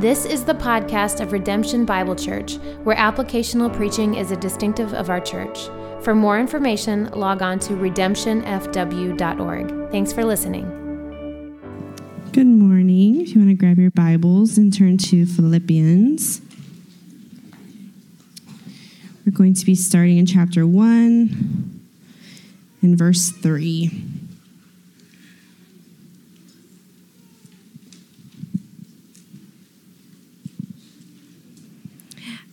This is the podcast of Redemption Bible Church, where applicational preaching is a distinctive of our church. For more information, log on to redemptionfw.org. Thanks for listening. Good morning. If you want to grab your Bibles and turn to Philippians, we're going to be starting in chapter 1 and verse 3.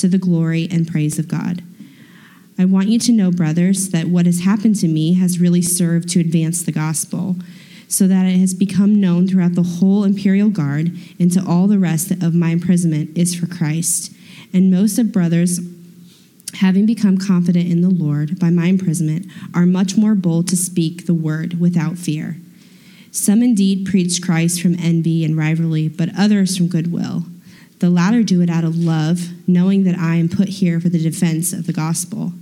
to the glory and praise of God. I want you to know, brothers, that what has happened to me has really served to advance the gospel, so that it has become known throughout the whole imperial guard and to all the rest of my imprisonment is for Christ. And most of brothers, having become confident in the Lord by my imprisonment, are much more bold to speak the word without fear. Some indeed preach Christ from envy and rivalry, but others from goodwill. The latter do it out of love, knowing that I am put here for the defense of the gospel.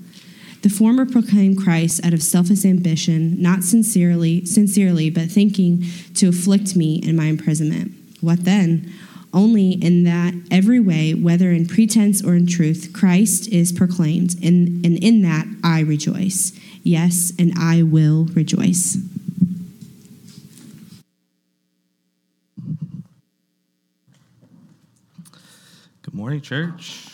The former proclaim Christ out of selfish ambition, not sincerely, sincerely, but thinking to afflict me in my imprisonment. What then? Only in that every way, whether in pretense or in truth, Christ is proclaimed, and, and in that I rejoice. Yes, and I will rejoice. Good morning, church.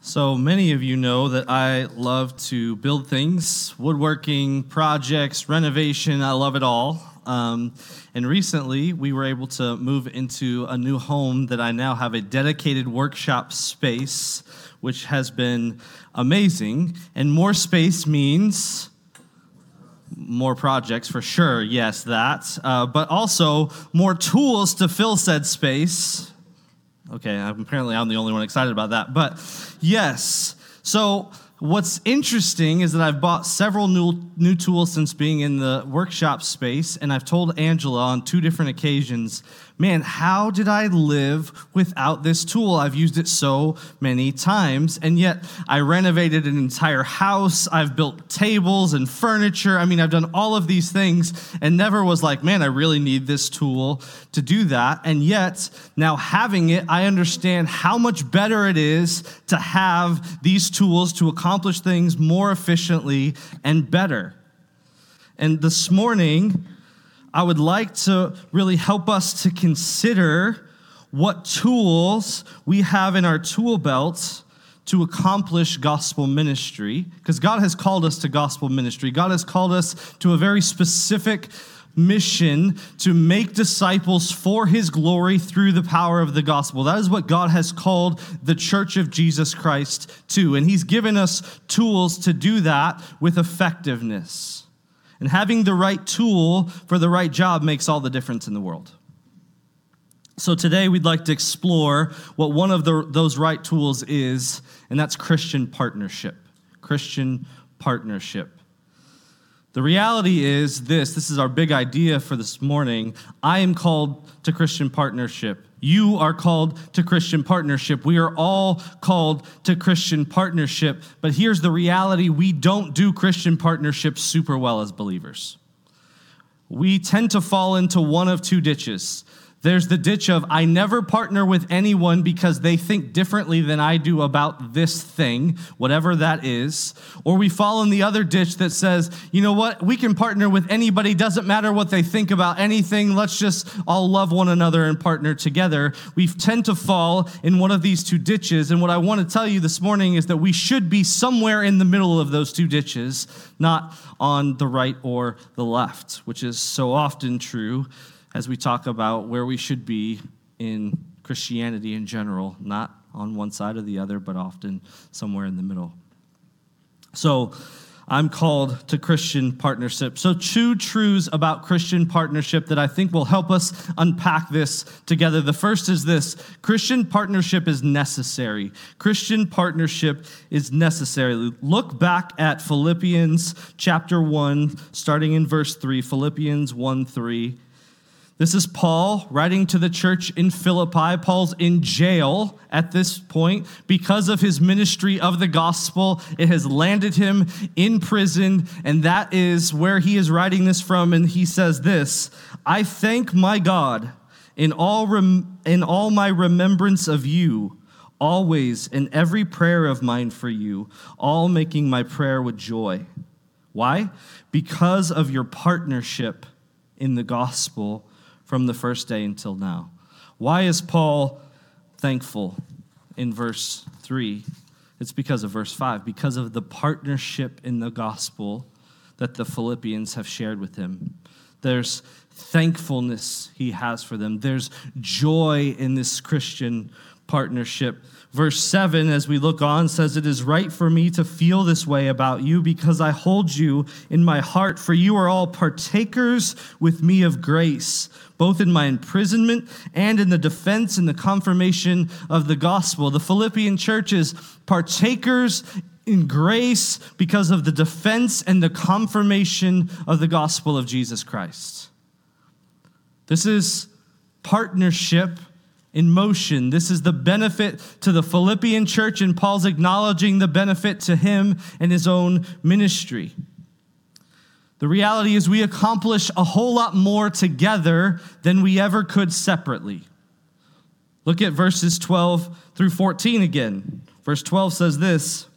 So many of you know that I love to build things, woodworking, projects, renovation. I love it all. Um, and recently, we were able to move into a new home that I now have a dedicated workshop space, which has been amazing. And more space means more projects for sure, yes, that. Uh, but also more tools to fill said space. Okay, apparently I'm the only one excited about that. But yes, so what's interesting is that I've bought several new, new tools since being in the workshop space, and I've told Angela on two different occasions man, how did I live without this tool? I've used it so many times, and yet I renovated an entire house. I've built tables and furniture. I mean, I've done all of these things and never was like, man, I really need this tool to do that. And yet, now having it, I understand how much better it is to have these tools to accomplish things more efficiently and better. And this morning, I would like to really help us to consider what tools we have in our tool belt to accomplish gospel ministry, because God has called us to gospel ministry. God has called us to a very specific mission to make disciples for his glory through the power of the gospel. That is what God has called the church of Jesus Christ to. And he's given us tools to do that with effectiveness. And having the right tool for the right job makes all the difference in the world. So today we'd like to explore what one of the, those right tools is, and that's Christian partnership. Christian partnership. The reality is this this is our big idea for this morning. I am called to Christian partnership. You are called to Christian partnership. We are all called to Christian partnership. But here's the reality we don't do Christian partnership super well as believers. We tend to fall into one of two ditches. There's the ditch of, I never partner with anyone because they think differently than I do about this thing, whatever that is. Or we fall in the other ditch that says, you know what, we can partner with anybody, doesn't matter what they think about anything, let's just all love one another and partner together. We tend to fall in one of these two ditches. And what I want to tell you this morning is that we should be somewhere in the middle of those two ditches, not on the right or the left, which is so often true as we talk about where we should be in Christianity in general, not on one side or the other, but often somewhere in the middle. So, I'm called to Christian partnership. So, two truths about Christian partnership that I think will help us unpack this together. The first is this Christian partnership is necessary. Christian partnership is necessary. Look back at Philippians chapter 1, starting in verse 3. Philippians 1 3. This is Paul writing to the church in Philippi. Paul's in jail at this point because of his ministry of the gospel. It has landed him in prison, and that is where he is writing this from. And he says this I thank my God in all, rem- in all my remembrance of you, always in every prayer of mine for you, all making my prayer with joy. Why? Because of your partnership in the gospel from the first day until now. Why is Paul thankful in verse 3? It's because of verse 5, because of the partnership in the gospel that the Philippians have shared with him. There's thankfulness he has for them, there's joy in this Christian partnership. Verse 7, as we look on, says, It is right for me to feel this way about you because I hold you in my heart, for you are all partakers with me of grace, both in my imprisonment and in the defense and the confirmation of the gospel. The Philippian church is partakers in grace because of the defense and the confirmation of the gospel of Jesus Christ. This is partnership in motion. This is the benefit to the Philippian church, and Paul's acknowledging the benefit to him and his own ministry. The reality is, we accomplish a whole lot more together than we ever could separately. Look at verses 12 through 14 again. Verse 12 says this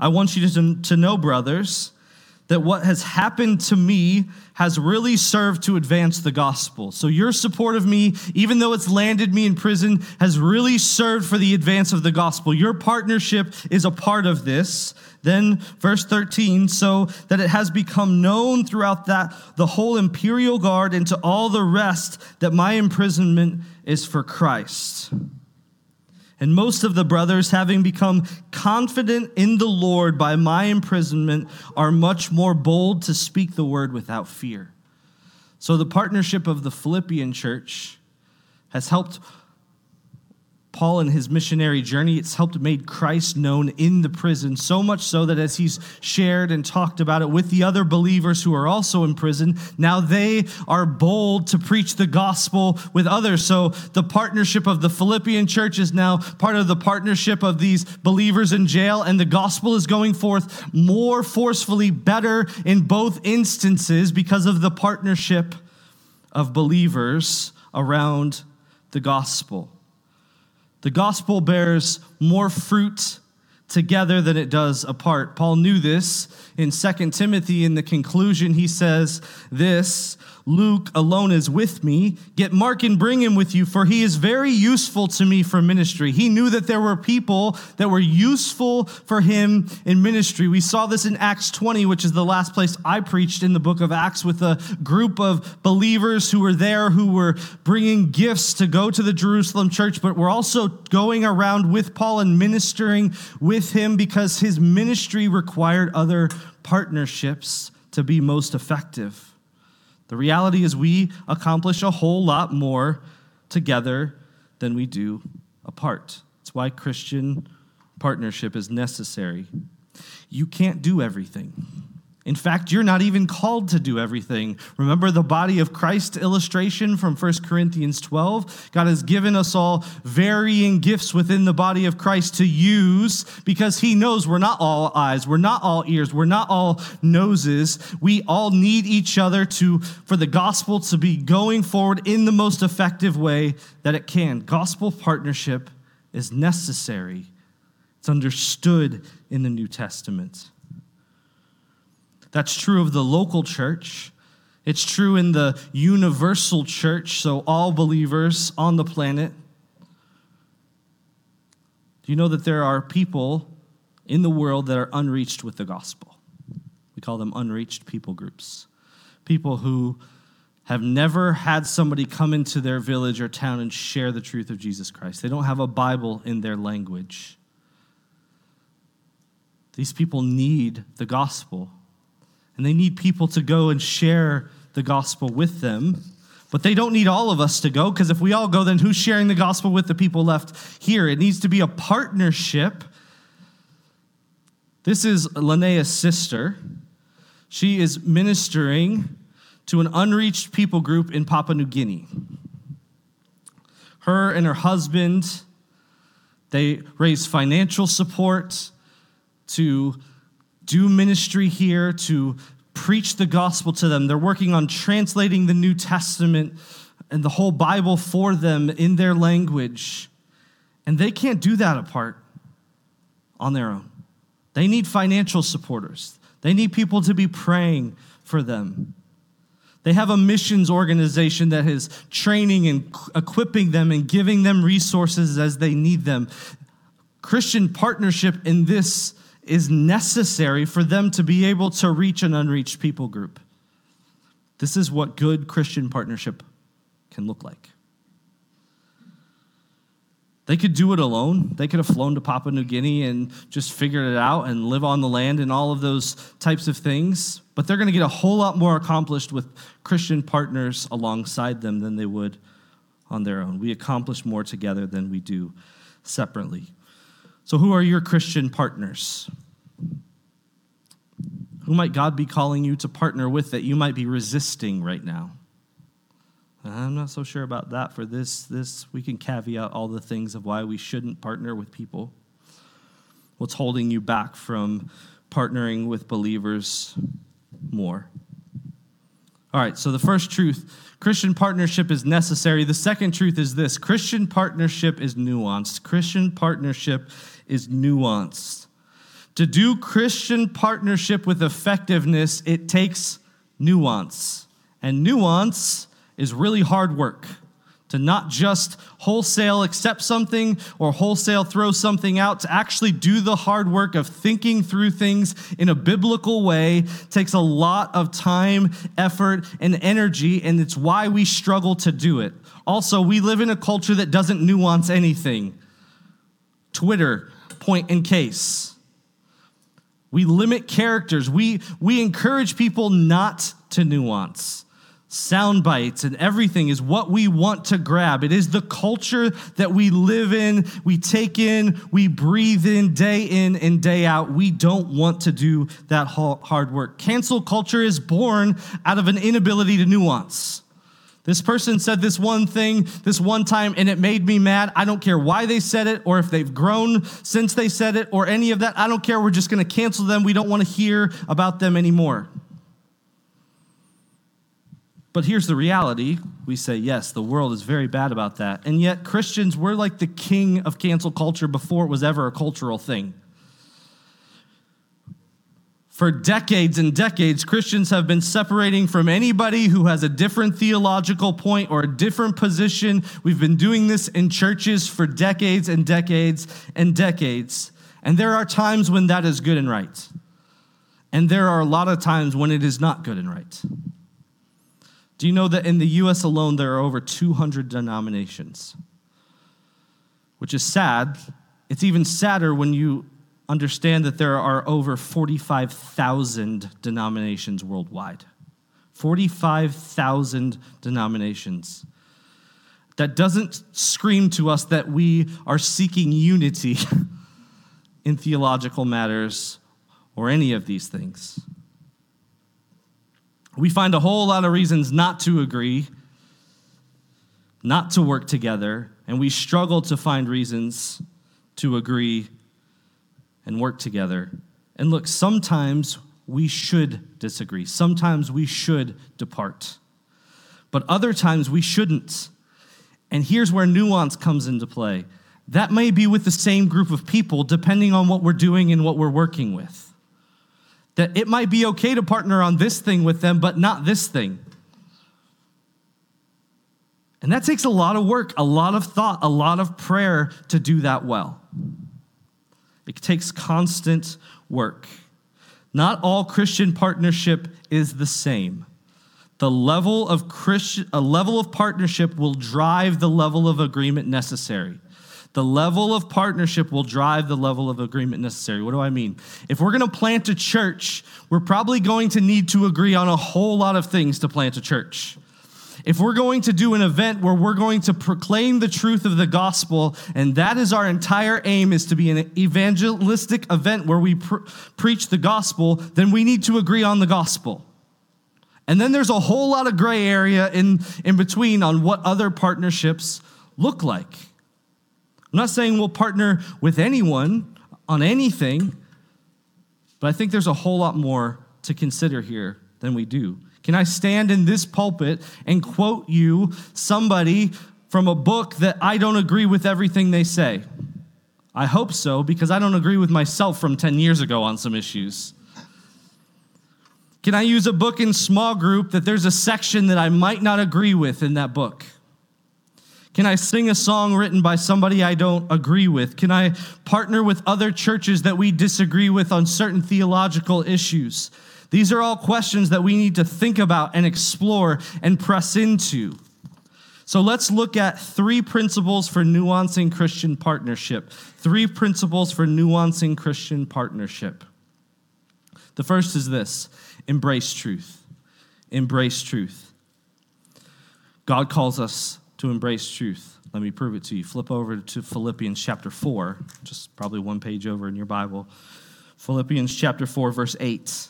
I want you to, to know, brothers, that what has happened to me has really served to advance the gospel. So your support of me, even though it's landed me in prison, has really served for the advance of the gospel. Your partnership is a part of this. Then verse 13, so that it has become known throughout that the whole imperial guard and to all the rest that my imprisonment is for Christ. And most of the brothers, having become confident in the Lord by my imprisonment, are much more bold to speak the word without fear. So the partnership of the Philippian church has helped Paul and his missionary journey, it's helped make Christ known in the prison, so much so that as he's shared and talked about it with the other believers who are also in prison, now they are bold to preach the gospel with others. So the partnership of the Philippian church is now part of the partnership of these believers in jail, and the gospel is going forth more forcefully, better in both instances because of the partnership of believers around the gospel. The gospel bears more fruit together than it does apart. Paul knew this in 2 Timothy in the conclusion he says this Luke alone is with me. Get Mark and bring him with you, for he is very useful to me for ministry. He knew that there were people that were useful for him in ministry. We saw this in Acts 20, which is the last place I preached in the book of Acts, with a group of believers who were there who were bringing gifts to go to the Jerusalem church, but were also going around with Paul and ministering with him because his ministry required other partnerships to be most effective. The reality is, we accomplish a whole lot more together than we do apart. That's why Christian partnership is necessary. You can't do everything. In fact, you're not even called to do everything. Remember the body of Christ illustration from 1 Corinthians 12? God has given us all varying gifts within the body of Christ to use because He knows we're not all eyes, we're not all ears, we're not all noses. We all need each other to, for the gospel to be going forward in the most effective way that it can. Gospel partnership is necessary, it's understood in the New Testament. That's true of the local church. It's true in the universal church, so all believers on the planet. Do you know that there are people in the world that are unreached with the gospel? We call them unreached people groups. People who have never had somebody come into their village or town and share the truth of Jesus Christ. They don't have a Bible in their language. These people need the gospel and they need people to go and share the gospel with them. But they don't need all of us to go because if we all go, then who's sharing the gospel with the people left here? It needs to be a partnership. This is Linnea's sister. She is ministering to an unreached people group in Papua New Guinea. Her and her husband, they raise financial support to do ministry here, to preach the gospel to them. They're working on translating the New Testament and the whole Bible for them in their language. And they can't do that apart on their own. They need financial supporters, they need people to be praying for them. They have a missions organization that is training and equipping them and giving them resources as they need them. Christian partnership in this is necessary for them to be able to reach an unreached people group. This is what good Christian partnership can look like. They could do it alone. They could have flown to Papua New Guinea and just figured it out and live on the land and all of those types of things. But they're going to get a whole lot more accomplished with Christian partners alongside them than they would on their own. We accomplish more together than we do separately. So, who are your Christian partners? Who might God be calling you to partner with that you might be resisting right now? I'm not so sure about that for this. This we can caveat all the things of why we shouldn't partner with people. What's holding you back from partnering with believers more? All right, so the first truth Christian partnership is necessary. The second truth is this Christian partnership is nuanced. Christian partnership is nuanced. To do Christian partnership with effectiveness, it takes nuance. And nuance is really hard work to not just wholesale accept something or wholesale throw something out, to actually do the hard work of thinking through things in a biblical way takes a lot of time, effort, and energy, and it's why we struggle to do it. Also, we live in a culture that doesn't nuance anything. Twitter, point in case. We limit characters. We, we encourage people not to nuance sound bites and everything is what we want to grab. It is the culture that we live in, we take in, we breathe in day in and day out. We don't want to do that hard work. Cancel culture is born out of an inability to nuance. This person said this one thing this one time and it made me mad. I don't care why they said it or if they've grown since they said it or any of that. I don't care. We're just going to cancel them. We don't want to hear about them anymore. But here's the reality. We say, yes, the world is very bad about that. And yet, Christians, we're like the king of cancel culture before it was ever a cultural thing. For decades and decades, Christians have been separating from anybody who has a different theological point or a different position. We've been doing this in churches for decades and decades and decades. And there are times when that is good and right. And there are a lot of times when it is not good and right. Do you know that in the US alone, there are over 200 denominations? Which is sad. It's even sadder when you understand that there are over 45,000 denominations worldwide. 45,000 denominations. That doesn't scream to us that we are seeking unity in theological matters or any of these things. We find a whole lot of reasons not to agree, not to work together, and we struggle to find reasons to agree and work together. And look, sometimes we should disagree, sometimes we should depart, but other times we shouldn't. And here's where nuance comes into play. That may be with the same group of people, depending on what we're doing and what we're working with. That it might be okay to partner on this thing with them, but not this thing. And that takes a lot of work, a lot of thought, a lot of prayer to do that well. It takes constant work. Not all Christian partnership is the same. The level of Christian, a level of partnership will drive the level of agreement necessary. The level of partnership will drive the level of agreement necessary. What do I mean? If we're going to plant a church, we're probably going to need to agree on a whole lot of things to plant a church. If we're going to do an event where we're going to proclaim the truth of the gospel, and that is our entire aim is to be an evangelistic event where we pr- preach the gospel, then we need to agree on the gospel. And then there's a whole lot of gray area in, in between on what other partnerships look like. I'm not saying we'll partner with anyone on anything, but I think there's a whole lot more to consider here than we do. Can I stand in this pulpit and quote you somebody from a book that I don't agree with everything they say? I hope so, because I don't agree with myself from 10 years ago on some issues. Can I use a book in small group that there's a section that I might not agree with in that book? Can I sing a song written by somebody I don't agree with? Can I partner with other churches that we disagree with on certain theological issues? These are all questions that we need to think about and explore and press into. So let's look at three principles for nuancing Christian partnership. Three principles for nuancing Christian partnership. The first is this embrace truth. Embrace truth. God calls us to embrace truth. Let me prove it to you. Flip over to Philippians chapter 4, just probably one page over in your Bible. Philippians chapter 4, verse 8.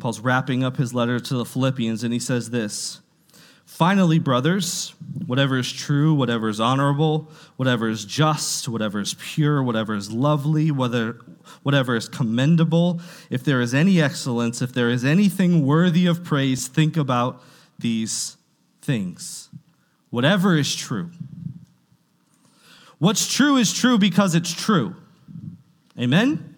Paul's wrapping up his letter to the Philippians, and he says this Finally, brothers, whatever is true, whatever is honorable, whatever is just, whatever is pure, whatever is lovely, whether, whatever is commendable, if there is any excellence, if there is anything worthy of praise, think about these things. Whatever is true. What's true is true because it's true. Amen?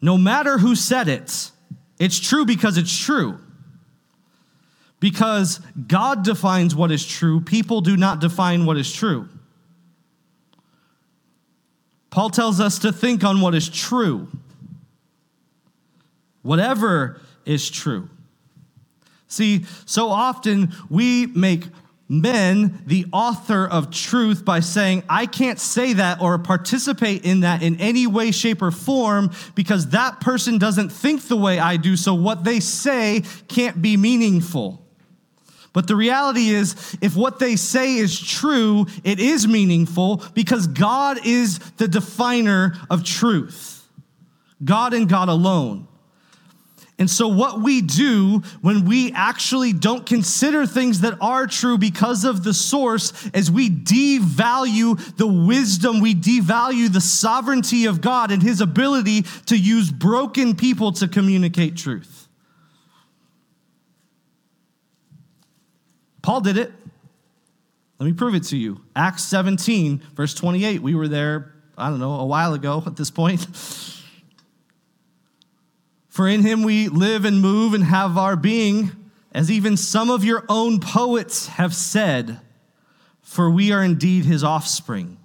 No matter who said it, it's true because it's true. Because God defines what is true, people do not define what is true. Paul tells us to think on what is true. Whatever is true. See, so often we make men the author of truth by saying, I can't say that or participate in that in any way, shape, or form because that person doesn't think the way I do, so what they say can't be meaningful. But the reality is, if what they say is true, it is meaningful because God is the definer of truth. God and God alone. And so, what we do when we actually don't consider things that are true because of the source is we devalue the wisdom, we devalue the sovereignty of God and his ability to use broken people to communicate truth. Paul did it. Let me prove it to you. Acts 17, verse 28. We were there, I don't know, a while ago at this point. For in him we live and move and have our being, as even some of your own poets have said, for we are indeed his offspring.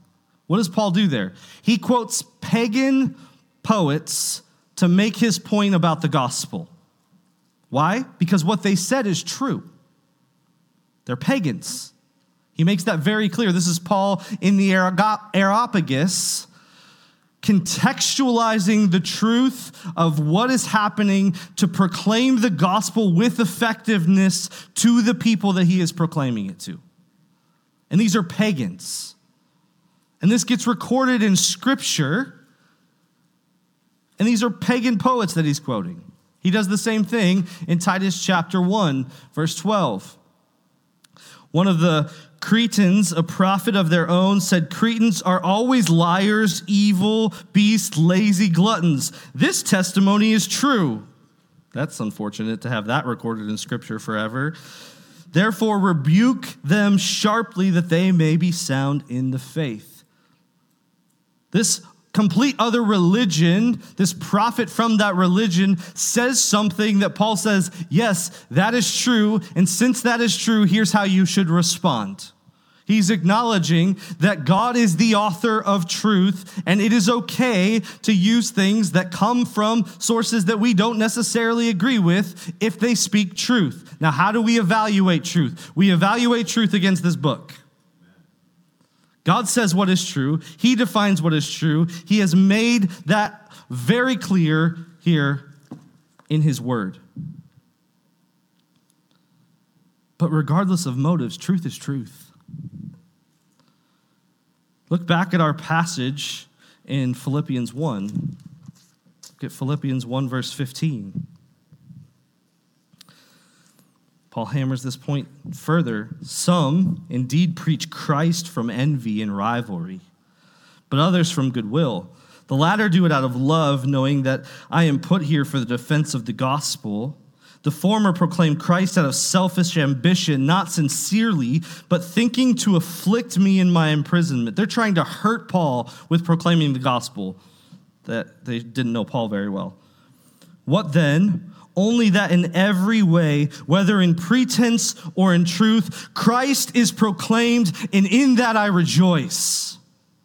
What does Paul do there? He quotes pagan poets to make his point about the gospel. Why? Because what they said is true. They're pagans. He makes that very clear. This is Paul in the Areopagus contextualizing the truth of what is happening to proclaim the gospel with effectiveness to the people that he is proclaiming it to. And these are pagans. And this gets recorded in scripture. And these are pagan poets that he's quoting. He does the same thing in Titus chapter 1, verse 12. One of the Cretans, a prophet of their own, said Cretans are always liars, evil, beasts, lazy gluttons. This testimony is true. That's unfortunate to have that recorded in Scripture forever. Therefore, rebuke them sharply that they may be sound in the faith. This complete other religion, this prophet from that religion says something that Paul says, yes, that is true. And since that is true, here's how you should respond. He's acknowledging that God is the author of truth, and it is okay to use things that come from sources that we don't necessarily agree with if they speak truth. Now, how do we evaluate truth? We evaluate truth against this book. God says what is true, He defines what is true. He has made that very clear here in His Word. But regardless of motives, truth is truth. Look back at our passage in Philippians 1. Look at Philippians 1, verse 15. Paul hammers this point further. Some indeed preach Christ from envy and rivalry, but others from goodwill. The latter do it out of love, knowing that I am put here for the defense of the gospel. The former proclaim Christ out of selfish ambition, not sincerely, but thinking to afflict me in my imprisonment. They're trying to hurt Paul with proclaiming the gospel that they didn't know Paul very well. What then? Only that in every way, whether in pretense or in truth, Christ is proclaimed, and in that I rejoice.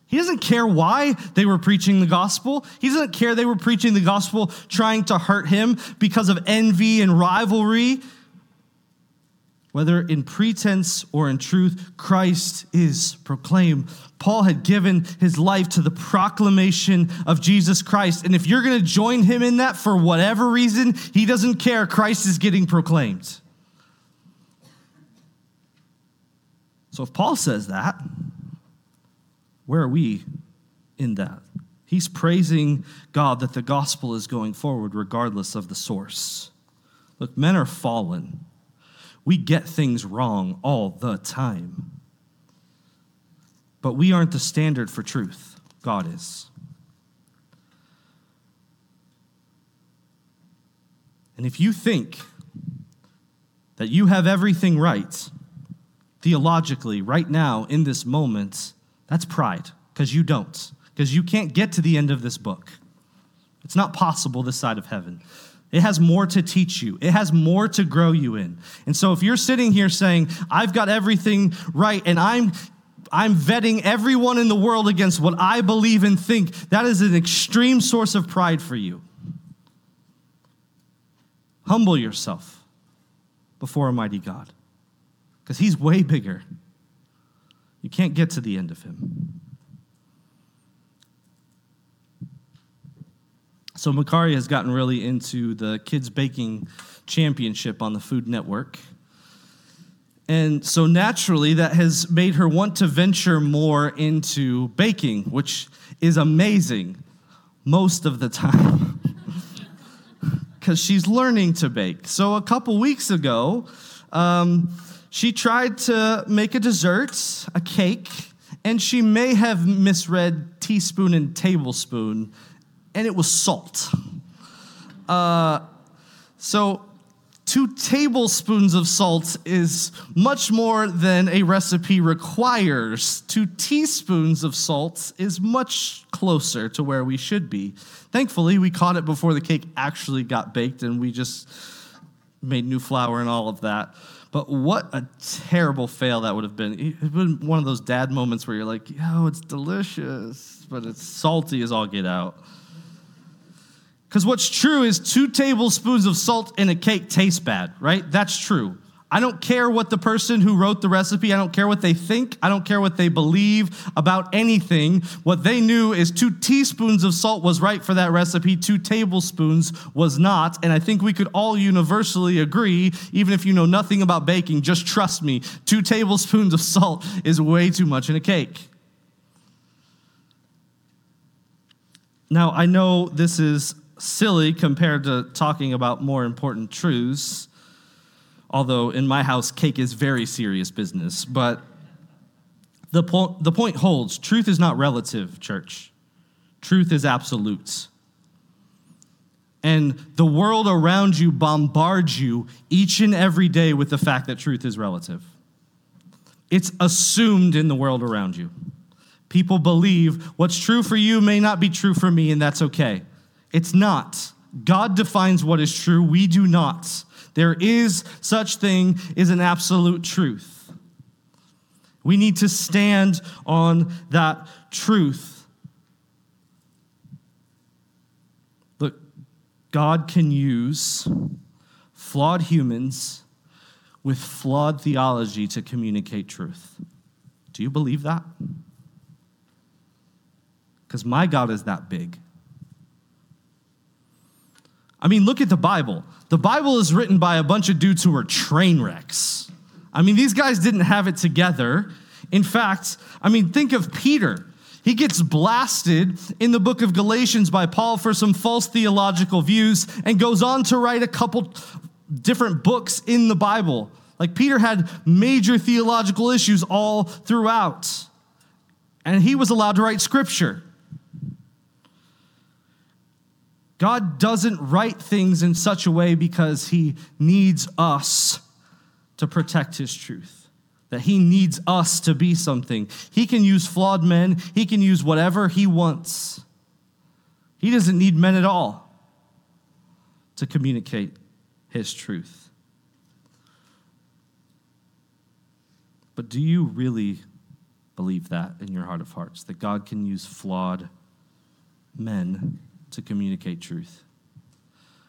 He doesn't care why they were preaching the gospel. He doesn't care they were preaching the gospel trying to hurt him because of envy and rivalry. Whether in pretense or in truth, Christ is proclaimed. Paul had given his life to the proclamation of Jesus Christ. And if you're going to join him in that for whatever reason, he doesn't care. Christ is getting proclaimed. So if Paul says that, where are we in that? He's praising God that the gospel is going forward regardless of the source. Look, men are fallen. We get things wrong all the time. But we aren't the standard for truth, God is. And if you think that you have everything right, theologically, right now, in this moment, that's pride, because you don't, because you can't get to the end of this book. It's not possible this side of heaven. It has more to teach you. It has more to grow you in. And so if you're sitting here saying, I've got everything right and I'm I'm vetting everyone in the world against what I believe and think, that is an extreme source of pride for you. Humble yourself before a mighty God because he's way bigger. You can't get to the end of him. So, Makari has gotten really into the Kids Baking Championship on the Food Network. And so, naturally, that has made her want to venture more into baking, which is amazing most of the time because she's learning to bake. So, a couple weeks ago, um, she tried to make a dessert, a cake, and she may have misread teaspoon and tablespoon and it was salt. Uh, so, two tablespoons of salt is much more than a recipe requires. Two teaspoons of salt is much closer to where we should be. Thankfully, we caught it before the cake actually got baked, and we just made new flour and all of that. But what a terrible fail that would have been. It would have been one of those dad moments where you're like, yo, it's delicious, but it's salty as all get out. Because what's true is two tablespoons of salt in a cake tastes bad, right? That's true. I don't care what the person who wrote the recipe, I don't care what they think, I don't care what they believe about anything. What they knew is two teaspoons of salt was right for that recipe, two tablespoons was not. And I think we could all universally agree, even if you know nothing about baking, just trust me, two tablespoons of salt is way too much in a cake. Now, I know this is silly compared to talking about more important truths. Although in my house, cake is very serious business. But the, po- the point holds truth is not relative, church. Truth is absolute. And the world around you bombards you each and every day with the fact that truth is relative. It's assumed in the world around you. People believe what's true for you may not be true for me, and that's okay. It's not. God defines what is true, we do not. There is such thing as an absolute truth. We need to stand on that truth. Look, God can use flawed humans with flawed theology to communicate truth. Do you believe that? Because my God is that big. I mean, look at the Bible. The Bible is written by a bunch of dudes who are train wrecks. I mean, these guys didn't have it together. In fact, I mean, think of Peter. He gets blasted in the book of Galatians by Paul for some false theological views and goes on to write a couple different books in the Bible. Like Peter had major theological issues all throughout, and he was allowed to write scripture. God doesn't write things in such a way because he needs us to protect his truth, that he needs us to be something. He can use flawed men, he can use whatever he wants. He doesn't need men at all to communicate his truth. But do you really believe that in your heart of hearts, that God can use flawed men to communicate truth.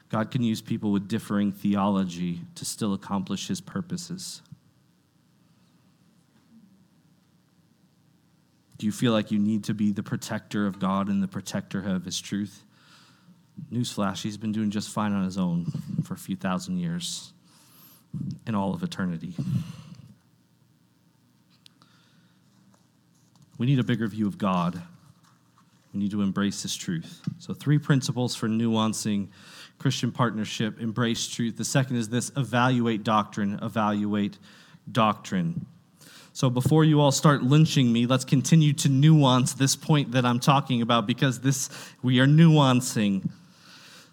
God can use people with differing theology to still accomplish his purposes. Do you feel like you need to be the protector of God and the protector of his truth? Newsflash, he's been doing just fine on his own for a few thousand years and all of eternity. We need a bigger view of God we need to embrace this truth. So, three principles for nuancing Christian partnership embrace truth. The second is this evaluate doctrine, evaluate doctrine. So, before you all start lynching me, let's continue to nuance this point that I'm talking about because this we are nuancing.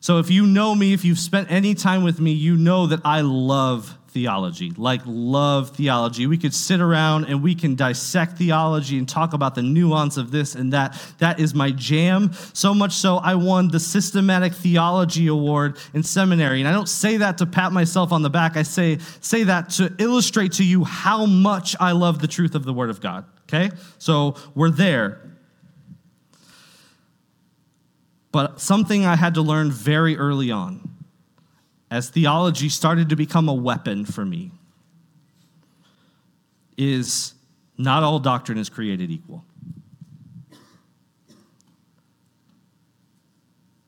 So, if you know me, if you've spent any time with me, you know that I love theology, like love theology. We could sit around and we can dissect theology and talk about the nuance of this and that. That is my jam. So much so, I won the Systematic Theology Award in seminary. And I don't say that to pat myself on the back, I say, say that to illustrate to you how much I love the truth of the Word of God. Okay? So we're there. But something I had to learn very early on as theology started to become a weapon for me is not all doctrine is created equal.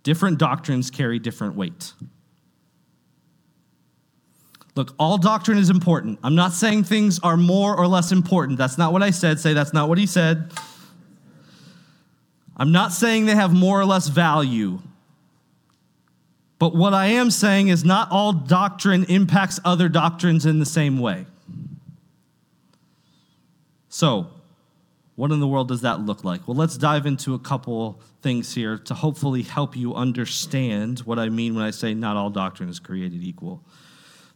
Different doctrines carry different weight. Look, all doctrine is important. I'm not saying things are more or less important. That's not what I said. Say that's not what he said. I'm not saying they have more or less value. But what I am saying is not all doctrine impacts other doctrines in the same way. So, what in the world does that look like? Well, let's dive into a couple things here to hopefully help you understand what I mean when I say not all doctrine is created equal.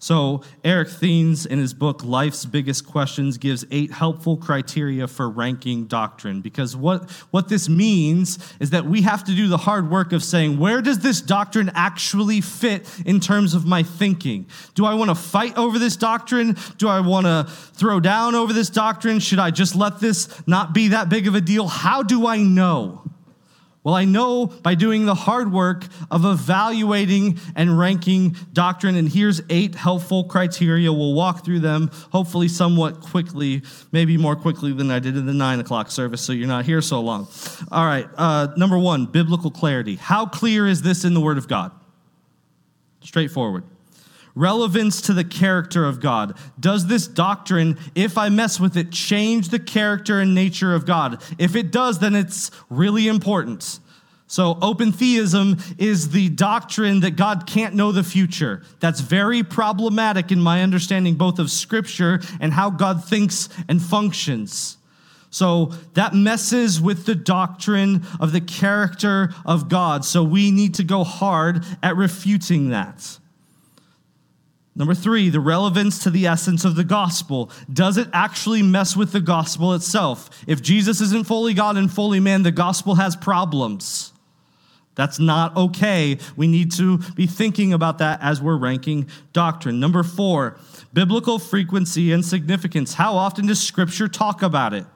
So, Erik Thoennes, in his book Life's Biggest Questions, gives eight helpful criteria for ranking doctrine. Because what, what this means is that we have to do the hard work of saying, where does this doctrine actually fit in terms of my thinking? Do I want to fight over this doctrine? Do I want to throw down over this doctrine? Should I just let this not be that big of a deal? How do I know? Well, I know by doing the hard work of evaluating and ranking doctrine, and here's eight helpful criteria. We'll walk through them, hopefully, somewhat quickly, maybe more quickly than I did in the nine o'clock service, so you're not here so long. All right, uh, number one, biblical clarity. How clear is this in the Word of God? Straightforward. Relevance to the character of God. Does this doctrine, if I mess with it, change the character and nature of God? If it does, then it's really important. So, open theism is the doctrine that God can't know the future. That's very problematic in my understanding both of Scripture and how God thinks and functions. So, that messes with the doctrine of the character of God. So, we need to go hard at refuting that. Number three, the relevance to the essence of the gospel. Does it actually mess with the gospel itself? If Jesus isn't fully God and fully man, the gospel has problems. That's not okay. We need to be thinking about that as we're ranking doctrine. Number four, biblical frequency and significance. How often does Scripture talk about it?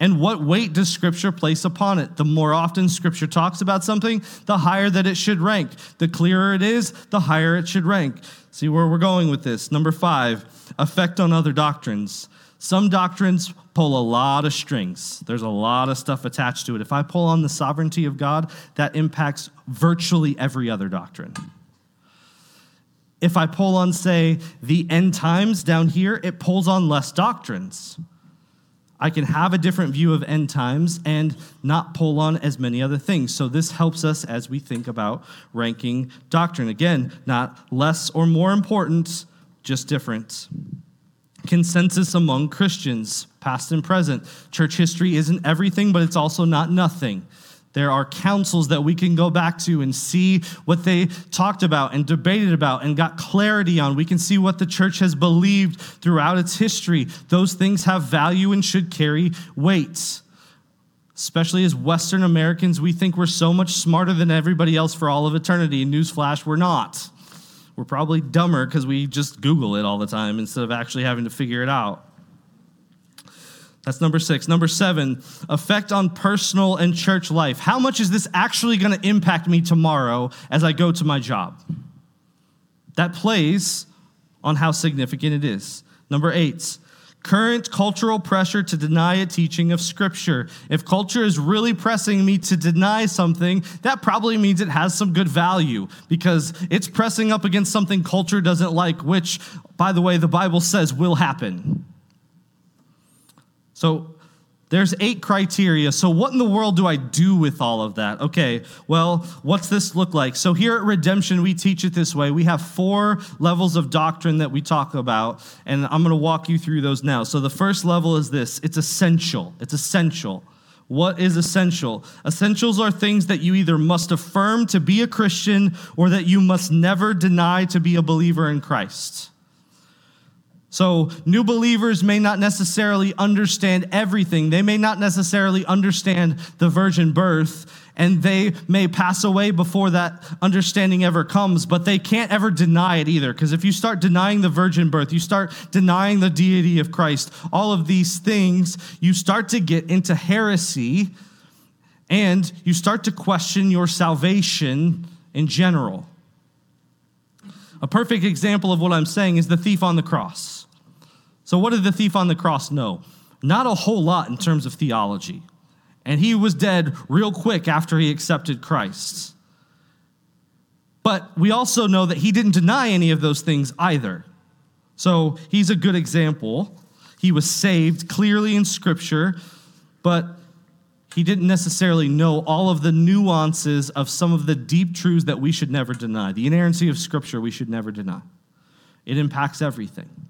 And what weight does Scripture place upon it? The more often Scripture talks about something, the higher that it should rank. The clearer it is, the higher it should rank. See where we're going with this. Number five, effect on other doctrines. Some doctrines pull a lot of strings. There's a lot of stuff attached to it. If I pull on the sovereignty of God, that impacts virtually every other doctrine. If I pull on, say, the end times down here, it pulls on less doctrines. I can have a different view of end times and not pull on as many other things. So, this helps us as we think about ranking doctrine. Again, not less or more important, just different consensus among Christians, past and present. Church history isn't everything, but it's also not nothing. There are councils that we can go back to and see what they talked about and debated about and got clarity on. We can see what the church has believed throughout its history. Those things have value and should carry weight. Especially as Western Americans, we think we're so much smarter than everybody else for all of eternity. Newsflash, we're not. We're probably dumber because we just Google it all the time instead of actually having to figure it out. That's number six. Number seven, effect on personal and church life. How much is this actually going to impact me tomorrow as I go to my job? That plays on how significant it is. Number eight, current cultural pressure to deny a teaching of Scripture. If culture is really pressing me to deny something, that probably means it has some good value because it's pressing up against something culture doesn't like, which, by the way, the Bible says will happen. So there's eight criteria. So, what in the world do I do with all of that? Okay, well, what's this look like? So, here at Redemption, we teach it this way. We have four levels of doctrine that we talk about, and I'm going to walk you through those now. So, the first level is this it's essential. It's essential. What is essential? Essentials are things that you either must affirm to be a Christian or that you must never deny to be a believer in Christ. So, new believers may not necessarily understand everything. They may not necessarily understand the virgin birth, and they may pass away before that understanding ever comes, but they can't ever deny it either. Because if you start denying the virgin birth, you start denying the deity of Christ, all of these things, you start to get into heresy and you start to question your salvation in general. A perfect example of what I'm saying is the thief on the cross. So, what did the thief on the cross know? Not a whole lot in terms of theology. And he was dead real quick after he accepted Christ. But we also know that he didn't deny any of those things either. So, he's a good example. He was saved clearly in Scripture, but he didn't necessarily know all of the nuances of some of the deep truths that we should never deny. The inerrancy of Scripture we should never deny. It impacts everything.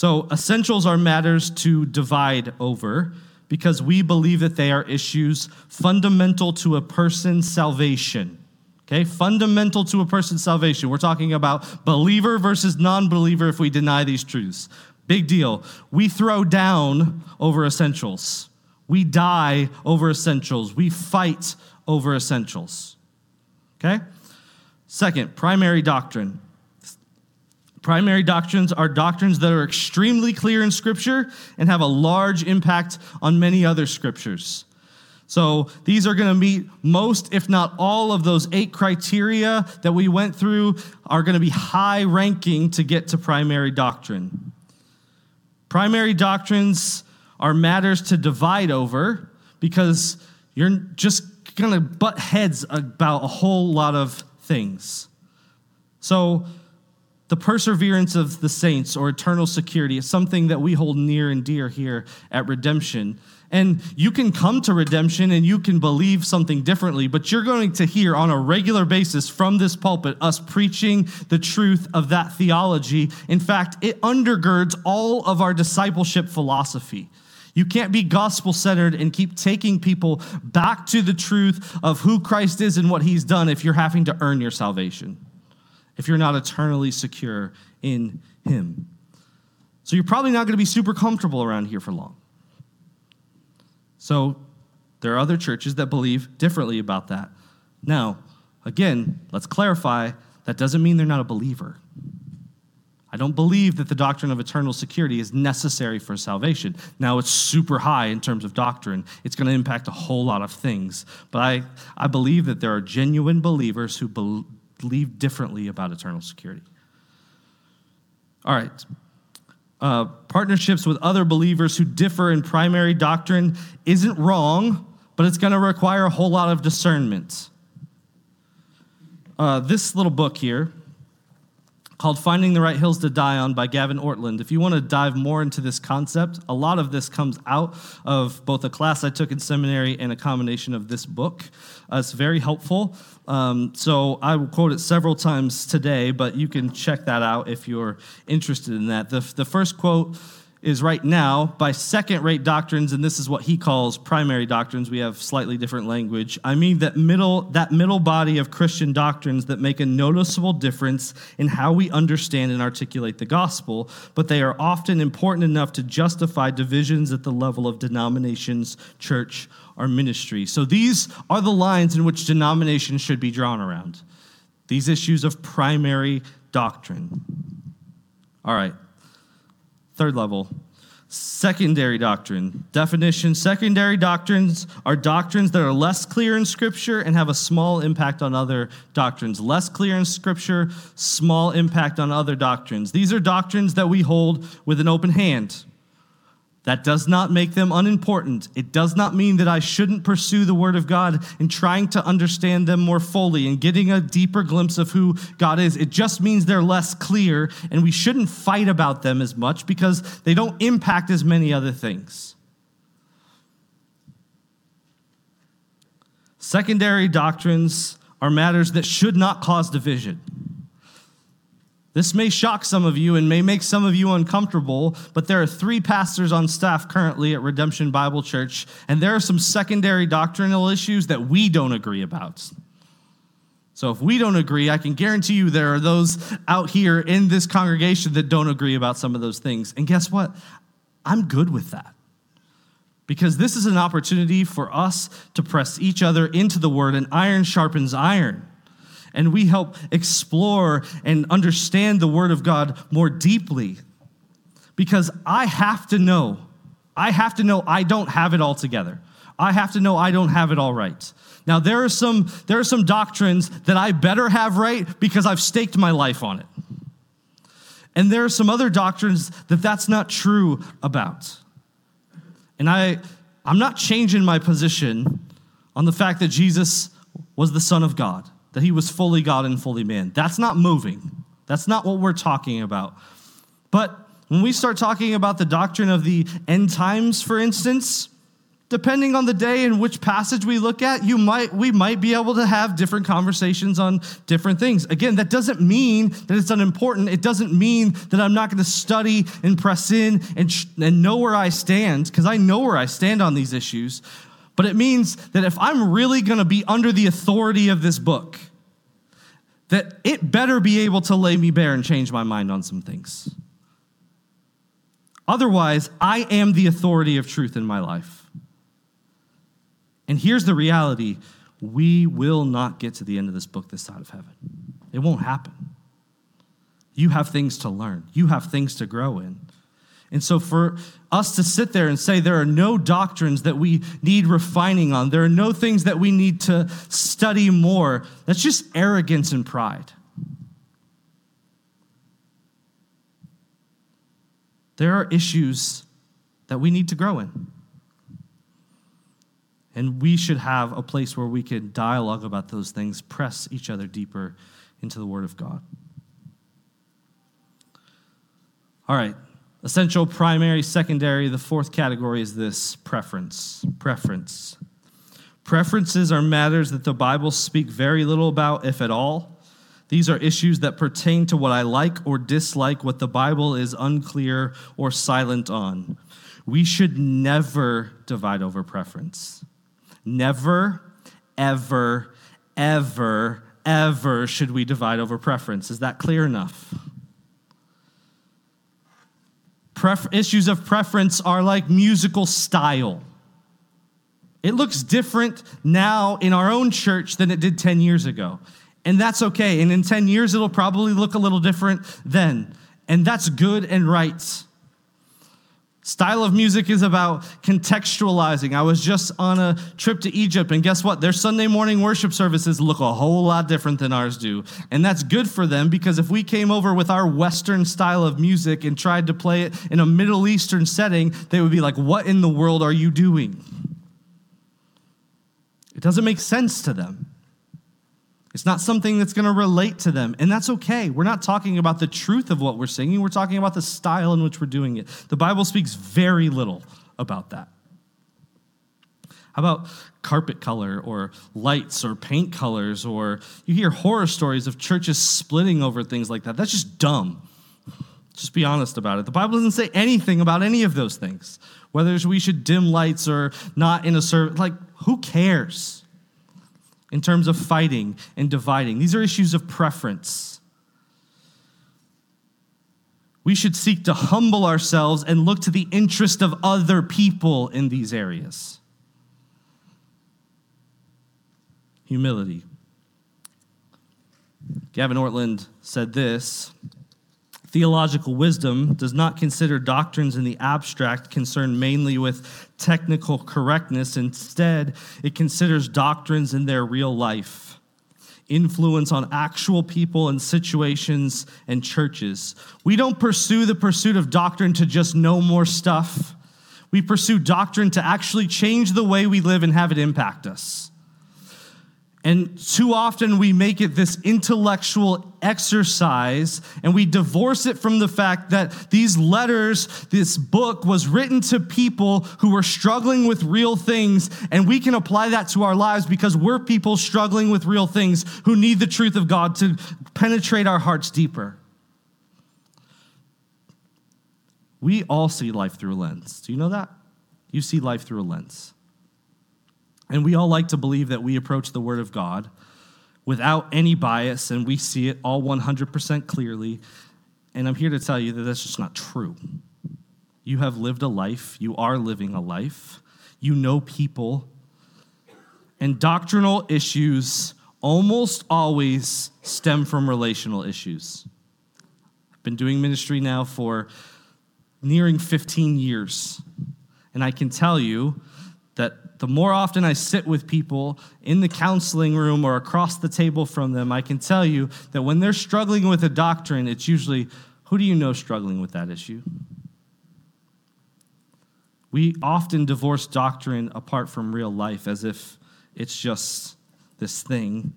So, essentials are matters to divide over because we believe that they are issues fundamental to a person's salvation. Okay, fundamental to a person's salvation. We're talking about believer versus non believer if we deny these truths. Big deal. We throw down over essentials, we die over essentials, we fight over essentials. Okay? Second, primary doctrine. Primary doctrines are doctrines that are extremely clear in Scripture and have a large impact on many other Scriptures. So these are going to meet most, if not all, of those eight criteria that we went through, are going to be high ranking to get to primary doctrine. Primary doctrines are matters to divide over because you're just going to butt heads about a whole lot of things. So, The perseverance of the saints or eternal security is something that we hold near and dear here at Redemption. And you can come to redemption and you can believe something differently, but you're going to hear on a regular basis from this pulpit us preaching the truth of that theology. In fact, it undergirds all of our discipleship philosophy. You can't be gospel centered and keep taking people back to the truth of who Christ is and what he's done if you're having to earn your salvation, if you're not eternally secure in him. So you're probably not going to be super comfortable around here for long. So there are other churches that believe differently about that. Now, again, let's clarify that doesn't mean they're not a believer. I don't believe that the doctrine of eternal security is necessary for salvation. Now, it's super high in terms of doctrine. It's going to impact a whole lot of things. But I, I believe that there are genuine believers who believe differently about eternal security. All right uh, partnerships with other believers who differ in primary doctrine isn't wrong, but it's going to require a whole lot of discernment. Uh, this little book here, called Finding the Right Hills to Die On by Gavin Ortlund. If you want to dive more into this concept, a lot of this comes out of both a class I took in seminary and a combination of this book. Uh, it's very helpful. Um, so I will quote it several times today, but you can check that out if you're interested in that. The, the first quote is right now by second rate doctrines, and this is what he calls primary doctrines. We have slightly different language. I mean that middle, that middle body of Christian doctrines that make a noticeable difference in how we understand and articulate the gospel, but they are often important enough to justify divisions at the level of denominations, church, or ministry. So these are the lines in which denominations should be drawn around. These issues of primary doctrine. All right. Third level, secondary doctrine. Definition secondary doctrines are doctrines that are less clear in Scripture and have a small impact on other doctrines. Less clear in Scripture, small impact on other doctrines. These are doctrines that we hold with an open hand. That does not make them unimportant. It does not mean that I shouldn't pursue the Word of God in trying to understand them more fully and getting a deeper glimpse of who God is. It just means they're less clear, and we shouldn't fight about them as much because they don't impact as many other things. Secondary doctrines are matters that should not cause division. This may shock some of you and may make some of you uncomfortable, but there are three pastors on staff currently at Redemption Bible Church, and there are some secondary doctrinal issues that we don't agree about. So if we don't agree, I can guarantee you there are those out here in this congregation that don't agree about some of those things. And guess what? I'm good with that. Because this is an opportunity for us to press each other into the word, and iron sharpens iron and we help explore and understand the Word of God more deeply. Because I have to know, I have to know I don't have it all together. I have to know I don't have it all right. Now there are some there are some doctrines that I better have right because I've staked my life on it. And there are some other doctrines that that's not true about. And I I'm not changing my position on the fact that Jesus was the son of God that he was fully God and fully man. That's not moving. That's not what we're talking about. But when we start talking about the doctrine of the end times, for instance, depending on the day and which passage we look at, you might we might be able to have different conversations on different things. Again, that doesn't mean that it's unimportant. It doesn't mean that I'm not going to study and press in and, and know where I stand because I know where I stand on these issues. But it means that if I'm really going to be under the authority of this book, that it better be able to lay me bare and change my mind on some things. Otherwise, I am the authority of truth in my life. And here's the reality we will not get to the end of this book this side of heaven. It won't happen. You have things to learn, you have things to grow in. And so, for us to sit there and say there are no doctrines that we need refining on, there are no things that we need to study more, that's just arrogance and pride. There are issues that we need to grow in. And we should have a place where we can dialogue about those things, press each other deeper into the Word of God. All right. Essential, primary, secondary. The fourth category is this preference. Preference. Preferences are matters that the Bible speak very little about, if at all. These are issues that pertain to what I like or dislike, what the Bible is unclear or silent on. We should never divide over preference. Never, ever, ever, ever should we divide over preference. Is that clear enough? Pref- issues of preference are like musical style. It looks different now in our own church than it did 10 years ago. And that's okay. And in 10 years, it'll probably look a little different then. And that's good and right. Style of music is about contextualizing. I was just on a trip to Egypt, and guess what? Their Sunday morning worship services look a whole lot different than ours do. And that's good for them because if we came over with our Western style of music and tried to play it in a Middle Eastern setting, they would be like, What in the world are you doing? It doesn't make sense to them. It's not something that's going to relate to them, and that's okay. We're not talking about the truth of what we're singing, we're talking about the style in which we're doing it. The Bible speaks very little about that. How about carpet color or lights or paint colors? Or you hear horror stories of churches splitting over things like that. That's just dumb. Just be honest about it. The Bible doesn't say anything about any of those things. Whether we should dim lights or not in a service, like, who cares? In terms of fighting and dividing. These are issues of preference. We should seek to humble ourselves and look to the interest of other people in these areas. Humility. Gavin Ortlund said this Theological wisdom does not consider doctrines in the abstract concerned mainly with technical correctness. Instead, it considers doctrines in their real life, influence on actual people and situations and churches. We don't pursue the pursuit of doctrine to just know more stuff. We pursue doctrine to actually change the way we live and have it impact us. And too often we make it this intellectual exercise and we divorce it from the fact that these letters, this book was written to people who were struggling with real things. And we can apply that to our lives because we're people struggling with real things who need the truth of God to penetrate our hearts deeper. We all see life through a lens. Do you know that? You see life through a lens. And we all like to believe that we approach the Word of God without any bias and we see it all 100% clearly. And I'm here to tell you that that's just not true. You have lived a life, you are living a life, you know people, and doctrinal issues almost always stem from relational issues. I've been doing ministry now for nearing 15 years, and I can tell you that the more often I sit with people in the counseling room or across the table from them, I can tell you that when they're struggling with a doctrine, it's usually who do you know struggling with that issue? We often divorce doctrine apart from real life as if it's just this thing.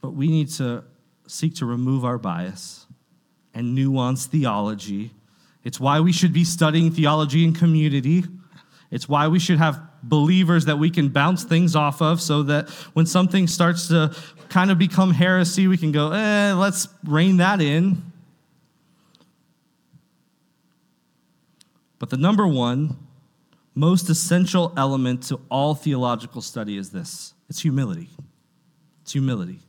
But we need to seek to remove our bias and nuance theology. It's why we should be studying theology in community it's why we should have believers that we can bounce things off of so that when something starts to kind of become heresy, we can go, eh, let's rein that in. But the number one, most essential element to all theological study is this it's humility. It's humility.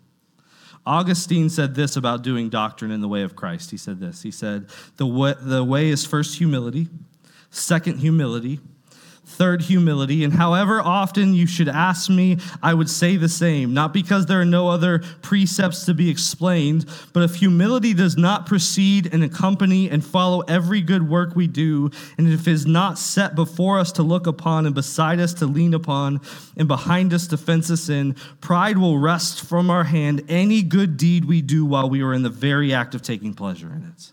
Augustine said this about doing doctrine in the way of Christ. He said this. He said, The way, the way is first humility, second, humility Third, humility. And however often you should ask me, I would say the same, not because there are no other precepts to be explained, but if humility does not precede and accompany and follow every good work we do, and if it is not set before us to look upon and beside us to lean upon and behind us to fence us in, pride will wrest from our hand any good deed we do while we are in the very act of taking pleasure in it.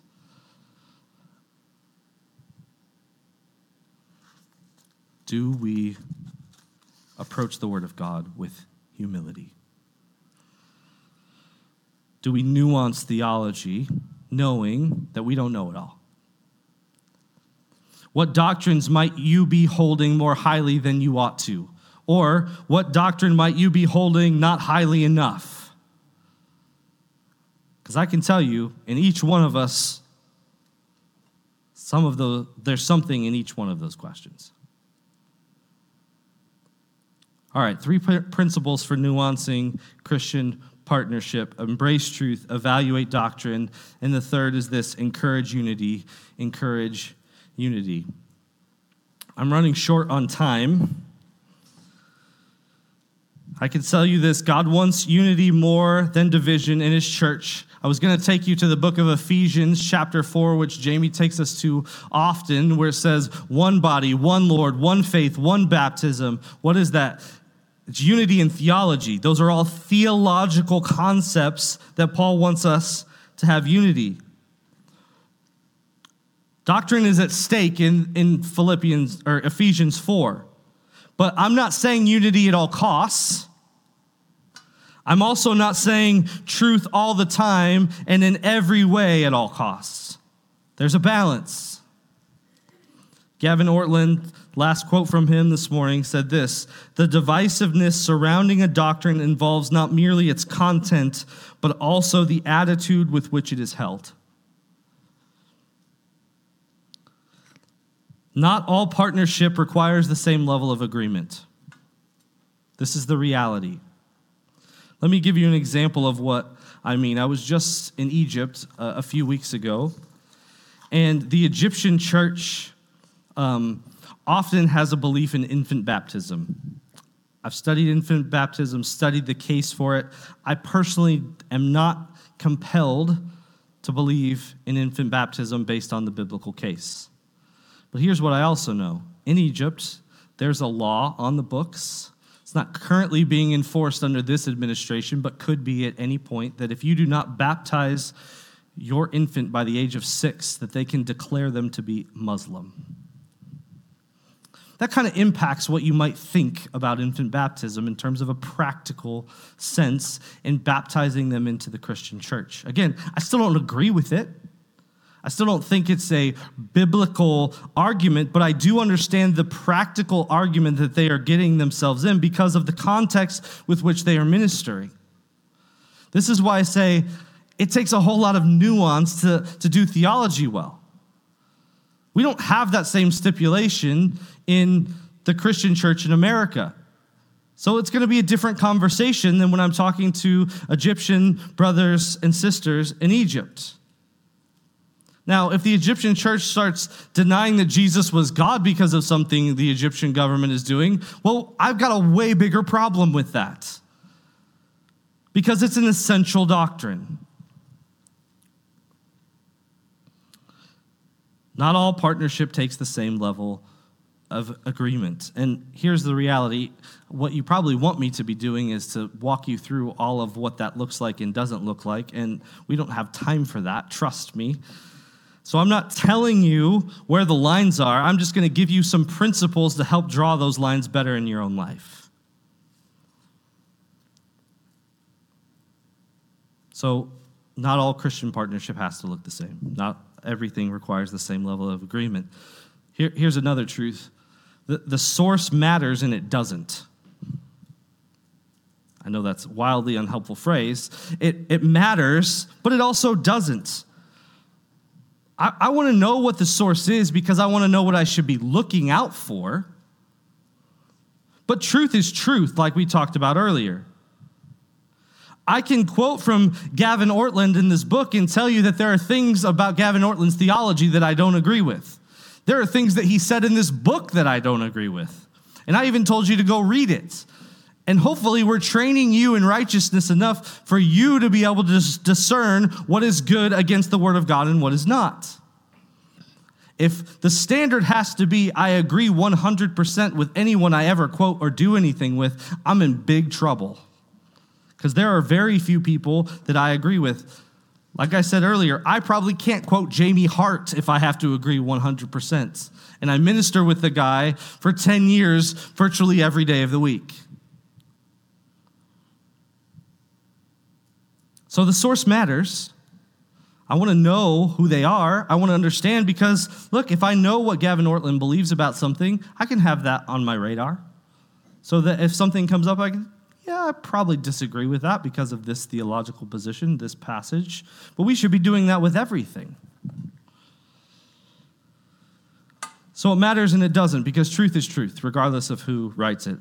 Do we approach the Word of God with humility? Do we nuance theology, knowing that we don't know it all? What doctrines might you be holding more highly than you ought to? Or what doctrine might you be holding not highly enough? Because I can tell you, in each one of us, some of the there's something in each one of those questions. All right, three principles for nuancing Christian partnership embrace truth, evaluate doctrine. And the third is this encourage unity, encourage unity. I'm running short on time. I can tell you this God wants unity more than division in his church. I was going to take you to the book of Ephesians, chapter 4, which Jamie takes us to often, where it says, one body, one Lord, one faith, one baptism. What is that? It's unity in theology. Those are all theological concepts that Paul wants us to have unity. Doctrine is at stake in, in Philippians or Ephesians 4. But I'm not saying unity at all costs. I'm also not saying truth all the time and in every way at all costs. There's a balance. Gavin Ortlund Last quote from him this morning said this The divisiveness surrounding a doctrine involves not merely its content, but also the attitude with which it is held. Not all partnership requires the same level of agreement. This is the reality. Let me give you an example of what I mean. I was just in Egypt uh, a few weeks ago, and the Egyptian church. Um, often has a belief in infant baptism. I've studied infant baptism, studied the case for it. I personally am not compelled to believe in infant baptism based on the biblical case. But here's what I also know in Egypt, there's a law on the books. It's not currently being enforced under this administration, but could be at any point that if you do not baptize your infant by the age of six, that they can declare them to be Muslim that kind of impacts what you might think about infant baptism in terms of a practical sense in baptizing them into the Christian church. Again, I still don't agree with it. I still don't think it's a biblical argument, but I do understand the practical argument that they are getting themselves in because of the context with which they are ministering. This is why I say it takes a whole lot of nuance to, to do theology well. We don't have that same stipulation in the Christian church in America. So it's going to be a different conversation than when I'm talking to Egyptian brothers and sisters in Egypt. Now, if the Egyptian church starts denying that Jesus was God because of something the Egyptian government is doing, well, I've got a way bigger problem with that. Because it's an essential doctrine. Not all partnership takes the same level of agreement. And here's the reality what you probably want me to be doing is to walk you through all of what that looks like and doesn't look like. And we don't have time for that, trust me. So I'm not telling you where the lines are. I'm just going to give you some principles to help draw those lines better in your own life. So, not all Christian partnership has to look the same. Not everything requires the same level of agreement. Here, here's another truth the, the source matters and it doesn't. I know that's a wildly unhelpful phrase. It, it matters, but it also doesn't. I, I want to know what the source is because I want to know what I should be looking out for. But truth is truth, like we talked about earlier. I can quote from Gavin Ortlund in this book and tell you that there are things about Gavin Ortlund's theology that I don't agree with. There are things that he said in this book that I don't agree with. And I even told you to go read it. And hopefully, we're training you in righteousness enough for you to be able to discern what is good against the Word of God and what is not. If the standard has to be, I agree 100% with anyone I ever quote or do anything with, I'm in big trouble. Because there are very few people that I agree with. Like I said earlier, I probably can't quote Jamie Hart if I have to agree 100%. And I minister with the guy for 10 years, virtually every day of the week. So the source matters. I want to know who they are. I want to understand because, look, if I know what Gavin Ortlund believes about something, I can have that on my radar. So that if something comes up, I can, yeah, I probably disagree with that because of this theological position, this passage. But we should be doing that with everything. So it matters and it doesn't because truth is truth, regardless of who writes it.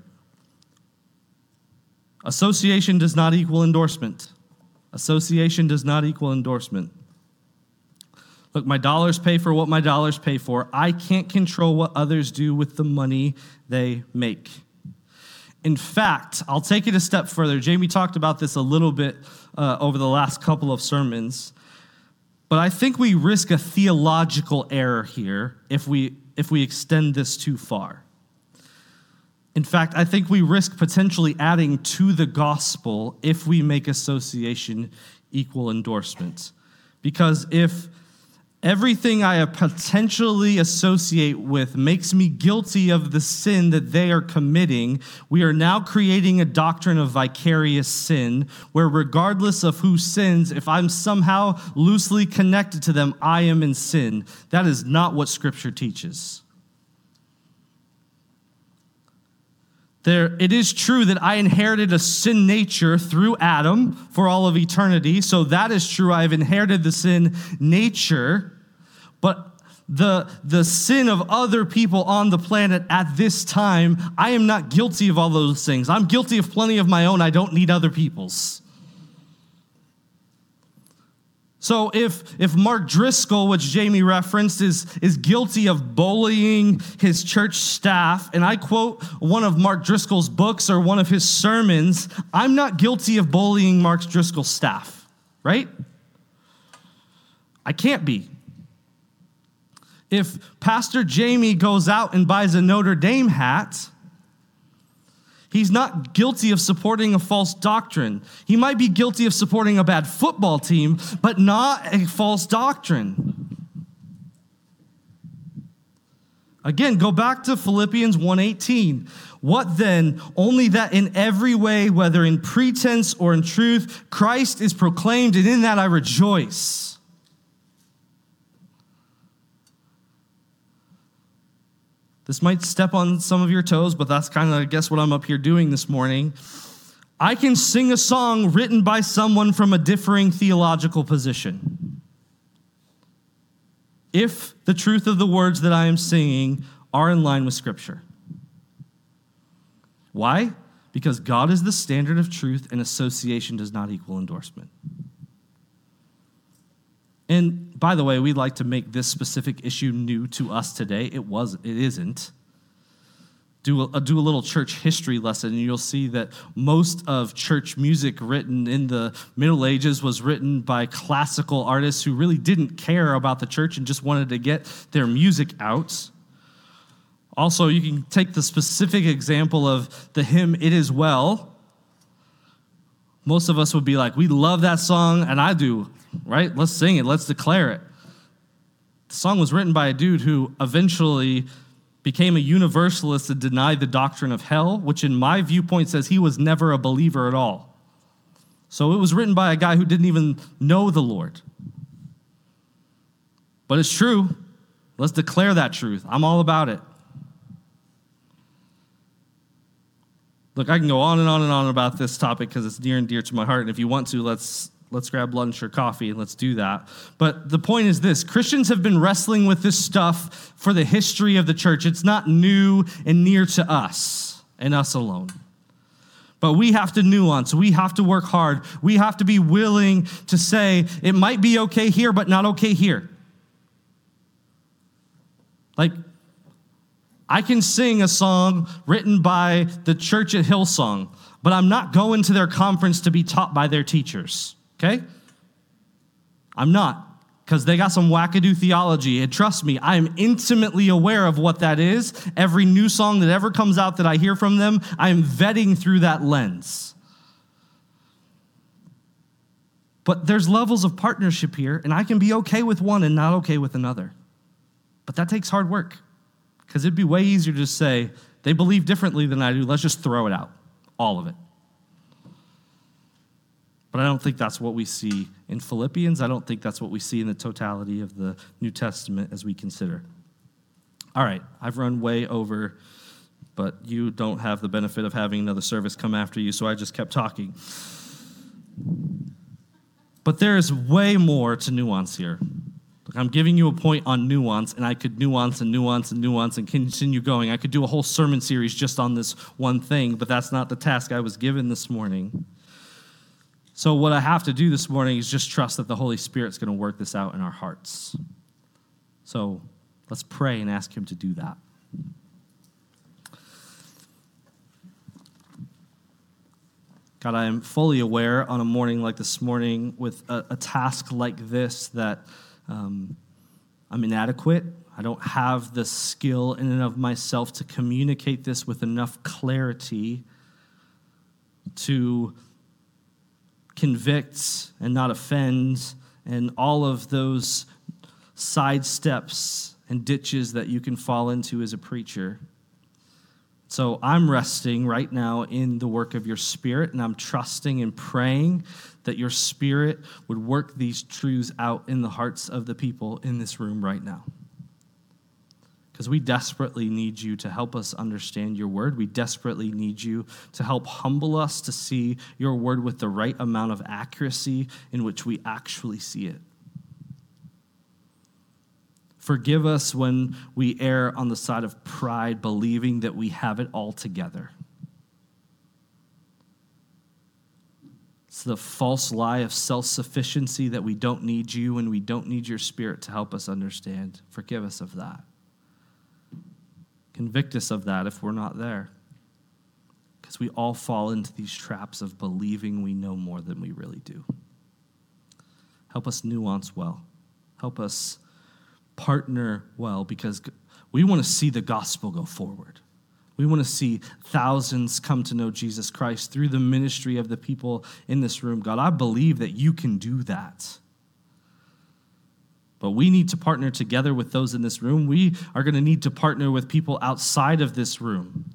Association does not equal endorsement. Association does not equal endorsement. Look, my dollars pay for what my dollars pay for. I can't control what others do with the money they make. In fact, I'll take it a step further. Jamie talked about this a little bit uh, over the last couple of sermons, but I think we risk a theological error here if we, if we extend this too far. In fact, I think we risk potentially adding to the gospel if we make association equal endorsement. Because if Everything I potentially associate with makes me guilty of the sin that they are committing. We are now creating a doctrine of vicarious sin where, regardless of who sins, if I'm somehow loosely connected to them, I am in sin. That is not what Scripture teaches. There, it is true that I inherited a sin nature through Adam for all of eternity. So that is true. I've inherited the sin nature. But the, the sin of other people on the planet at this time, I am not guilty of all those things. I'm guilty of plenty of my own. I don't need other people's. So if, if Mark Driscoll, which Jamie referenced, is, is guilty of bullying his church staff, and I quote one of Mark Driscoll's books or one of his sermons, I'm not guilty of bullying Mark Driscoll's staff, right? I can't be. If Pastor Jamie goes out and buys a Notre Dame hat, he's not guilty of supporting a false doctrine. He might be guilty of supporting a bad football team, but not a false doctrine. Again, go back to Philippians 1:18. What then? Only that in every way, whether in pretense or in truth, Christ is proclaimed, and in that I rejoice. This might step on some of your toes, but that's kind of, I guess, what I'm up here doing this morning. I can sing a song written by someone from a differing theological position. If the truth of the words that I am singing are in line with Scripture. Why? Because God is the standard of truth and association does not equal endorsement. And by the way, we'd like to make this specific issue new to us today. It was it isn't. Do a, uh, do a little church history lesson, and you'll see that most of church music written in the Middle Ages was written by classical artists who really didn't care about the church and just wanted to get their music out. Also, you can take the specific example of the hymn It Is Well. Most of us would be like, We love that song, and I do right? Let's sing it, let's declare it. The song was written by a dude who eventually became a universalist and denied the doctrine of hell, which in my viewpoint says he was never a believer at all. So it was written by a guy who didn't even know the Lord. But it's true. Let's declare that truth. I'm all about it. Look, I can go on and on and on about this topic because it's near and dear to my heart. And if you want to, let's let's grab lunch or coffee and let's do that. But the point is this Christians have been wrestling with this stuff for the history of the church. It's not new and near to us and us alone. But we have to nuance. We have to work hard. We have to be willing to say it might be okay here, but not okay here. Like, I can sing a song written by the church at Hillsong, but I'm not going to their conference to be taught by their teachers okay? I'm not, because they got some wackadoo theology. And trust me, I am intimately aware of what that is. Every new song that ever comes out that I hear from them, I am vetting through that lens. But there's levels of partnership here, and I can be okay with one and not okay with another. But that takes hard work, because it'd be way easier to say, they believe differently than I do. Let's just throw it out, all of it. But I don't think that's what we see in Philippians. I don't think that's what we see in the totality of the New Testament as we consider. All right, I've run way over, but you don't have the benefit of having another service come after you, so I just kept talking. But there is way more to nuance here. I'm giving you a point on nuance, and I could nuance and nuance and nuance and continue going. I could do a whole sermon series just on this one thing, but that's not the task I was given this morning. So, what I have to do this morning is just trust that the Holy Spirit's going to work this out in our hearts. So, let's pray and ask Him to do that. God, I am fully aware on a morning like this morning with a, a task like this that um, I'm inadequate. I don't have the skill in and of myself to communicate this with enough clarity to convict and not offend, and all of those side steps and ditches that you can fall into as a preacher. So I'm resting right now in the work of your spirit, and I'm trusting and praying that your spirit would work these truths out in the hearts of the people in this room right now. Because we desperately need you to help us understand your word. We desperately need you to help humble us to see your word with the right amount of accuracy in which we actually see it. Forgive us when we err on the side of pride, believing that we have it all together. It's the false lie of self sufficiency that we don't need you and we don't need your spirit to help us understand. Forgive us of that. Convict us of that if we're not there. Because we all fall into these traps of believing we know more than we really do. Help us nuance well. Help us partner well because we want to see the gospel go forward. We want to see thousands come to know Jesus Christ through the ministry of the people in this room. God, I believe that you can do that. But we need to partner together with those in this room. We are going to need to partner with people outside of this room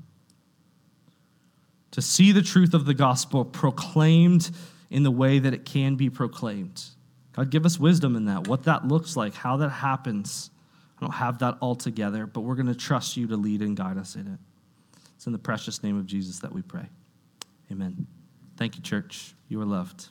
to see the truth of the gospel proclaimed in the way that it can be proclaimed. God, give us wisdom in that, what that looks like, how that happens. I don't have that all together, but we're going to trust you to lead and guide us in it. It's in the precious name of Jesus that we pray. Amen. Thank you, church. You are loved.